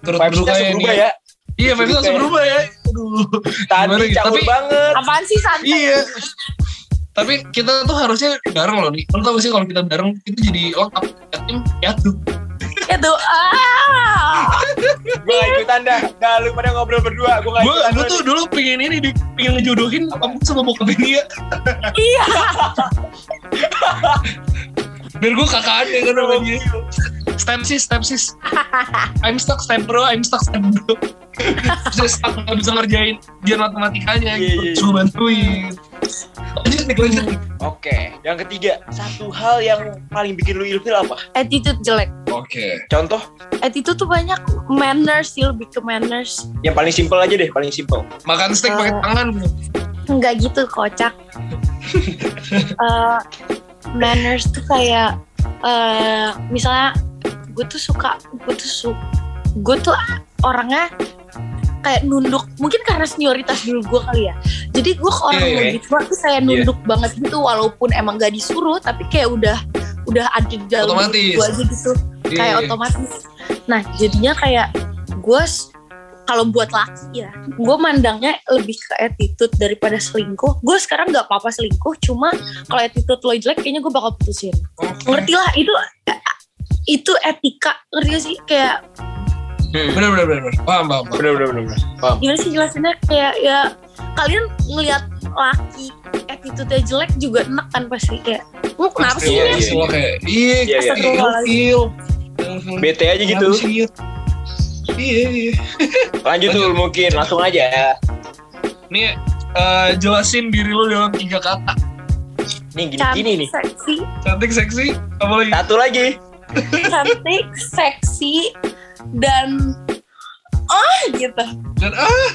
Turut Vibes-nya berduka ya berubah ya. Iya, vibes langsung ya. berubah ya. Aduh. Tadi gitu? campur Tapi- banget. apaan sih santai Iya. Tapi kita tuh harusnya bareng loh nih. Lo tau gak sih kalau kita bareng itu jadi lengkap. Yatim, piatu. itu ah Gue gak ikutan dah. Dah lu pada ngobrol berdua. Gue gak Gue ikutan. gue tuh dulu pengen ini, Dik. pengen ngejodohin kamu sama bokap ini ya. iya Biar gue kakak ada kan namanya. Step sis, step sis. I'm stuck step bro, I'm stuck step bro. Saya stuck gak bisa ngerjain ujian matematikanya Iya, gitu. iya, Terus gue bantuin. Lanjut nih, lanjut nih. Oke. Yang ketiga. Satu hal yang paling bikin lu ilfil apa? attitude jelek Oke. Contoh. attitude tuh banyak manners sih lebih ke manners Yang paling simpel aja deh. Paling simpel. Makan steak pakai Eh. tangan. nggak gitu kocak Eh, manners tuh kayak eh misalnya gue tuh suka gue tuh su gue tuh orangnya kayak nunduk. Mungkin karena senioritas dulu gue kali ya. Jadi gue ke orang yang lebih tua tuh kayak nunduk banget gitu walaupun emang gak disuruh tapi kayak udah udah ada di dalam gue aja gitu. Iya, kayak iya. otomatis. Nah jadinya kayak gue kalau buat laki ya gue mandangnya lebih ke attitude daripada selingkuh. Gue sekarang nggak apa-apa selingkuh cuma kalau attitude lo jelek kayaknya gue bakal putusin. Oke. ngerti lah itu itu etika ngerti gak sih kayak Hmm. Bener, bener, bener. Paham, paham, paham. Bener bener bener. bener. Paham. gimana sih jelasinnya kayak ya kalian ngelihat laki attitude-nya jelek juga enak kan pasti kayak lu kenapa sih Iya, ini iya. kayak, iya, Iya, iya. Ilfil. Bete aja gitu. Iya, iya. Lanjut tuh mungkin. Langsung aja. Nih, eh, jelasin diri lu dalam tiga kata. Nih gini-gini cantik nih. seksi Cantik, seksi, apa lagi? Satu lagi. Cantik seksi dan ah gitu Dan ah,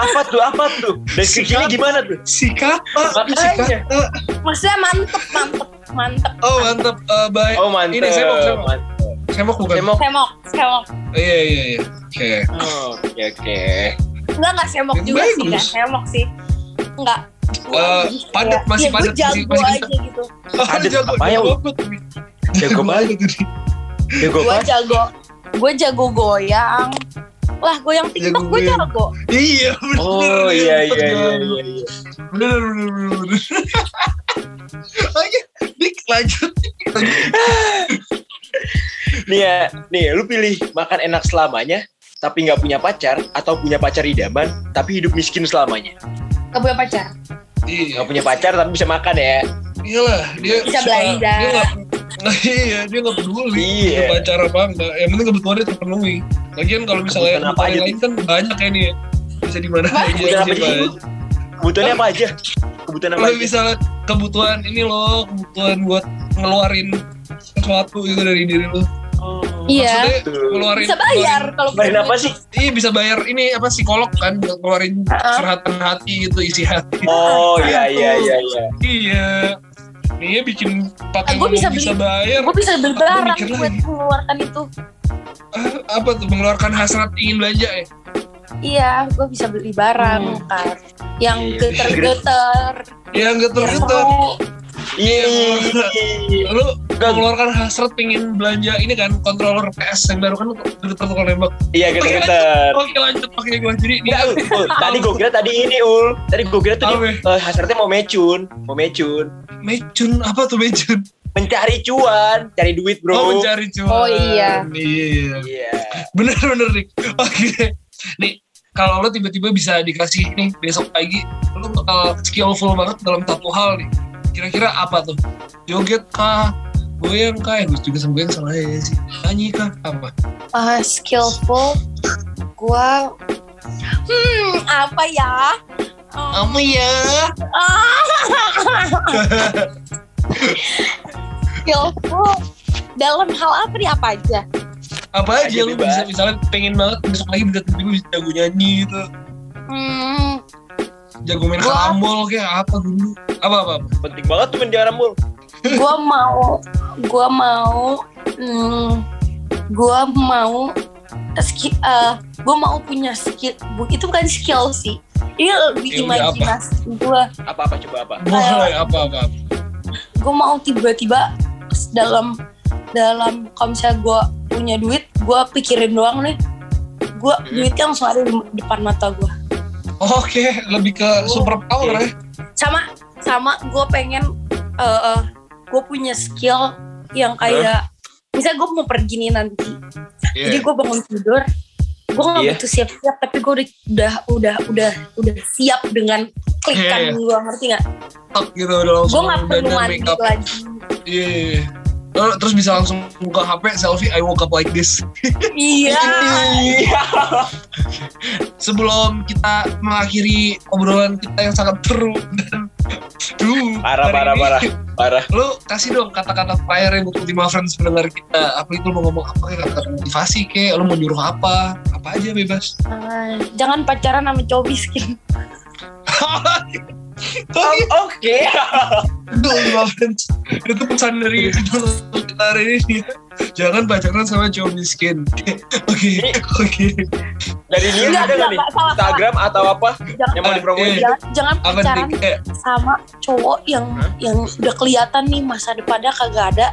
Apa tuh? Apa tuh? Deskripsinya gimana tuh? si kata, si kata. maksudnya mantep mantep mantep Oh mantap, Eh, baik. Oh mantep. Ini saya mau- saya mau. Mantep. semok bukan Semok. semok semok Oh, iya iya iya oke Oh, Oke oke. enggak enggak semok juga sih bagus. enggak semok sih enggak Eh, padat, masih ya, padat, gue masih- jago masih aja gitu Oh, Padat jago, apa ya, jago ini. Jago banget. Jago gue jago gue jago goyang lah goyang tiktok gue jago Iya bener Oh iya iya iya. iya. Bener bener bener bener Oke Dik lanjut Lanjut. Nih ya, nih lu pilih makan enak selamanya tapi nggak punya pacar atau punya pacar idaman tapi hidup miskin selamanya. gak punya pacar Iya Nggak punya pacar tapi bisa makan ya. Iyalah dia Bisa suka- belanja. Dia gak Nah, iya dia gak peduli Iya. Punya pacar apa enggak Yang penting kebutuhannya terpenuhi Lagian kalau misalnya Kebutuhan apa aja lain kan banyak ya nih Bisa di mana aja Kebutuhan apa bisa aja. Kebutuhannya apa aja? Kebutuhan apa Kalau aja? misalnya kebutuhan ini loh Kebutuhan buat ngeluarin sesuatu gitu dari diri lo Iya. Maksudnya ngeluarin bisa bayar kalau punya apa sih? Iya bisa bayar ini apa psikolog kan ngeluarin Heeh. curhatan hati gitu isi hati. Oh iya iya iya iya. Iya. Nih bikin pakai Eh, gua bisa bisa beli- bayar. gue bisa beli barang buat mengeluarkan itu Ah, apa tuh mengeluarkan hasrat ingin belanja ya? iya gue bisa beli barang Hmm. kan yang Iya. geter-geter Ya enggak biar tergetar. seru. Iya. Lu mengeluarkan hasrat pengen belanja ini kan controller PS yang baru kan getar kalau nembak. Iya geter-geter. Oke lanjut pakai gua jadi. Enggak, Ul. Ul. Tadi gue kira tadi ini ul. Tadi gue kira dia, eh, hasratnya mau mecun, mau mecun, Mecun apa tuh mecun? mencari cuan, cari duit bro. Oh mencari cuan. Oh, iya. Iya. Iya. bener bener nih oke nih kalau lo tiba-tiba bisa dikasih nih besok pagi lo bakal skillful banget dalam satu hal nih kira-kira apa tuh? Joget kah? Goyang kah? Ya gue juga sama goyang salah ya sih. Nyanyi kah? Apa? Ah, skillful. Gue hmm apa ya? Hmm, apa ya? Skillful. Dalam hal apa nih? Apa aja? Apa aja Aja bebas. bisa misalnya pengen banget besok pagi bisa tiba-tiba bisa jago nyanyi gitu. Hmm jago main Gua- karambol kayak apa dulu apa apa, apa? Penting banget tuh main di Arambul. gue mau gue mau hmm, gue mau skill gue mau punya skill bu- itu bukan skill sih ini lebih apa? imajinasi gue Apa-apa coba apa? boleh apa apa gue mau tiba-tiba dalam dalam kalau misalnya gue punya duit gue pikirin doang nih gue Hmm. duitnya langsung ada di depan mata gue oke lebih ke super power ya sama sama gue pengen eh gue punya skill yang kayak misalnya gue mau pergi nih nanti jadi Iya. gue bangun tidur gue nggak Iya. butuh siap-siap tapi gue udah udah udah udah udah siap dengan klikan Iya. gue ngerti nggak gitu udah langsung gue nggak perlu mandi lagi Iya. iya, iya. Oh, terus bisa langsung buka HP selfie I woke up like this. iya Sebelum kita mengakhiri obrolan kita yang sangat seru dan Duh, Parah, parah, ini, parah. Parah. Lu kasih dong kata-kata fire buat Ultima Friends pendengar kita. Apa itu lu mau ngomong apa kayak kata motivasi kayak lu mau nyuruh apa? Apa aja bebas. Ah, jangan pacaran sama cowok miskin Oh, Oke. Itu Ultima Friends. Itu pesan dari hari ini. Jangan pacaran sama cowok miskin. Oke, oke. Dari dia Enggak, ada nggak enggak, nih? Instagram atau apa Jangan- yang mau dipromoin? eh. jangan, jangan pacaran? Eh, sama cowok yang yang udah kelihatan nih masa depannya kagak ada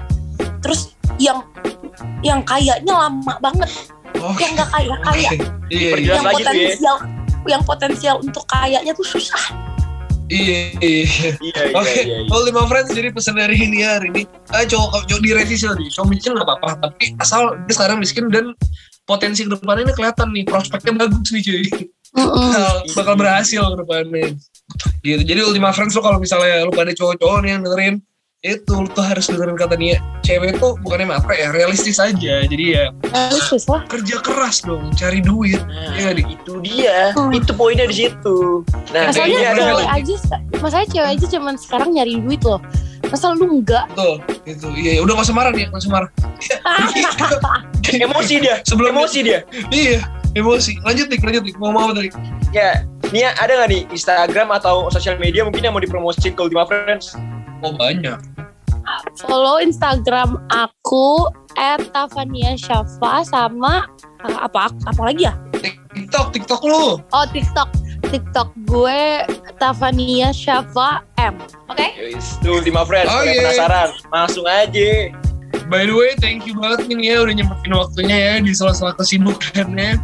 terus yang yang kayaknya lama banget oke. yang gak kaya kaya Iya, iya. Perjelas yang lagi tuh ya. potensial yang potensial untuk kayanya tuh susah Iya, iya. Iya, iya, Oke, iya. iya. kalau lima friends jadi pesan dari ini ya hari ini. Ah, cowok cowok direvisi lagi. Cowok miskin nggak apa-apa, tapi asal dia sekarang miskin dan potensi ke depannya ini kelihatan nih, prospeknya bagus nih cuy. Bakal, bakal berhasil ke depannya. Gitu. Jadi Ultima Friends lo kalau misalnya lu pada cowok-cowok nih yang dengerin itu lu tuh harus dengerin kata Nia cewek tuh bukannya matre ya realistis aja jadi ya Realistis lah kerja keras dong cari duit Nah, Iya, Dik. itu dia. Hmm. Itu poinnya di situ. Nah, Masalahnya cewek nggak? aja masalahnya cewek aja cuman sekarang nyari duit loh masa lu enggak betul gitu iya ya, udah gak usah marah nih gak usah marah emosi dia. sebelum Emosi dia. iya emosi lanjut nih lanjut nih mau mau tadi Ya, Nia ada nggak nih Instagram atau sosial media mungkin yang mau dipromosiin ke Ultima Friends? Oh banyak follow Instagram aku @tavania_syafa sama eh, apa apa lagi ya? TikTok, TikTok lu. Oh TikTok, TikTok gue Tavania Syafa M. Oke? Yowis, tuh lima friends, Oh, iya. penasaran, langsung aja. By the way, thank you banget nih ya udah nyempetin waktunya ya di sela-sela kesibukannya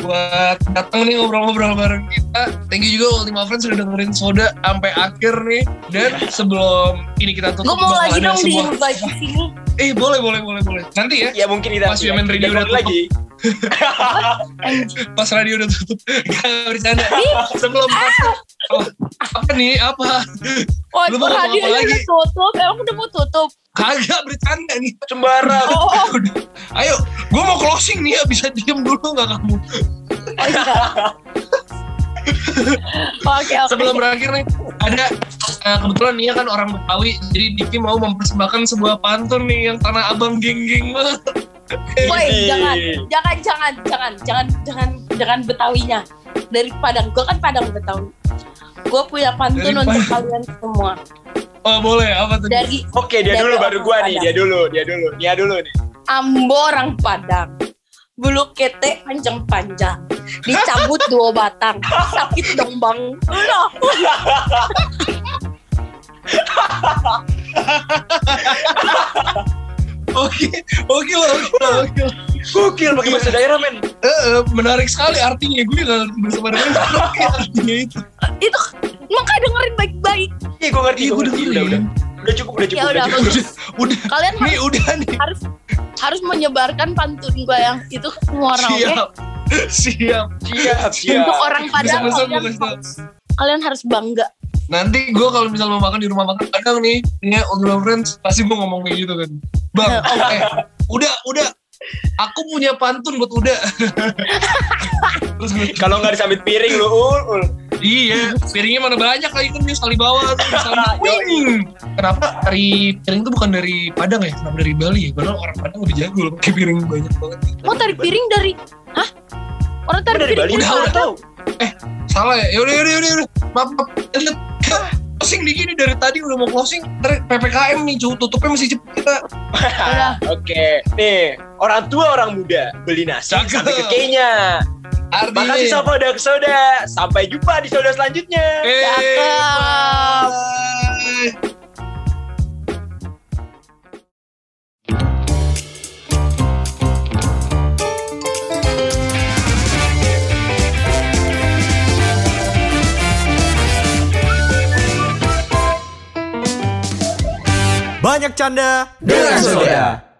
buat datang nih ngobrol-ngobrol bareng kita. Thank you juga Ultima Friends sudah dengerin Soda sampai akhir nih. Dan sebelum ini kita tutup Gue mau lagi dong di sebuah- invite di sini. Eh boleh boleh boleh boleh. Nanti ya Ya mungkin kita Pas Women Radio kita udah tutup. lagi. Pas radio udah tutup. Gak bercanda. Sebelum oh, apa nih apa? Oh, Lu mau radio apa lagi? udah tutup. Emang udah mau tutup? Kagak bercanda nih. Sembarang. Oh. Ayo, gue mau closing nih ya. Bisa diem dulu nggak kamu? oh iya. Oke, oke. sebelum berakhir nih ada eh, kebetulan Nia kan orang Betawi jadi Diki mau mempersembahkan sebuah pantun nih yang tanah abang geng-geng banget Woi, jangan, jangan, jangan, jangan, jangan, jangan, jangan Betawinya. Dari Padang, gue kan Padang Betawi. Gue punya pantun Dari untuk Padang. kalian semua. oh boleh apa tuh Dari Oke, dia Dari dulu baru gua nih, Padang. dia dulu, dia dulu, dia dulu nih. Ambo orang Padang. Bulu kete panjang-panjang. Dicabut dua batang. Sakit dong bang. Udah. oke oke lah oke lah oke lah. Gokil pakai bahasa daerah, men. Menarik sekali artinya gue dengan oke artinya itu Itu makanya dengerin baik-baik. Iya, gua ngerti, iya gue ngerti. dengerin Udah, udah. Udah cukup, udah Ya cukup, udah, udah cukup. udah udah Kalian nih udah nih harus harus menyebarkan pantun gue yang itu ke semua orang, oke? siap siap Siap, siap. Untuk orang Padang Bisa-bisa kalian kalian harus bangga. nanti gue kalau misal mau makan di rumah makan Padang nih ini Ultima Friends pasti gue ngomong kayak gitu kan bang eh, udah udah aku punya pantun buat udah terus Kalau nggak disambit piring lu, ul, ul. Iya, piringnya mana banyak lagi kan dia sekali bawa tuh. Kenapa dari piring itu bukan dari Padang ya? Kenapa dari Bali ya? Padahal orang Padang lebih jago loh pakai piring banyak banget. Mau tarik piring dari Hah? Orang tarik dari piring Bali, Udah, tahu. Salah ya? Yaudah, yaudah, yaudah, yaudah. Maaf, maaf. Lihat. Closing di gini dari tadi udah mau closing. Ntar PPKM nih, cu. tutupnya masih cepet kita. Udah. Oke, nih orang tua orang muda beli nasi sampai ke Kenya. Artinya. Makasih sama udah ke soda. Sampai jumpa di soda selanjutnya. Eh, Cakep. bye. Banyak canda dengan soda.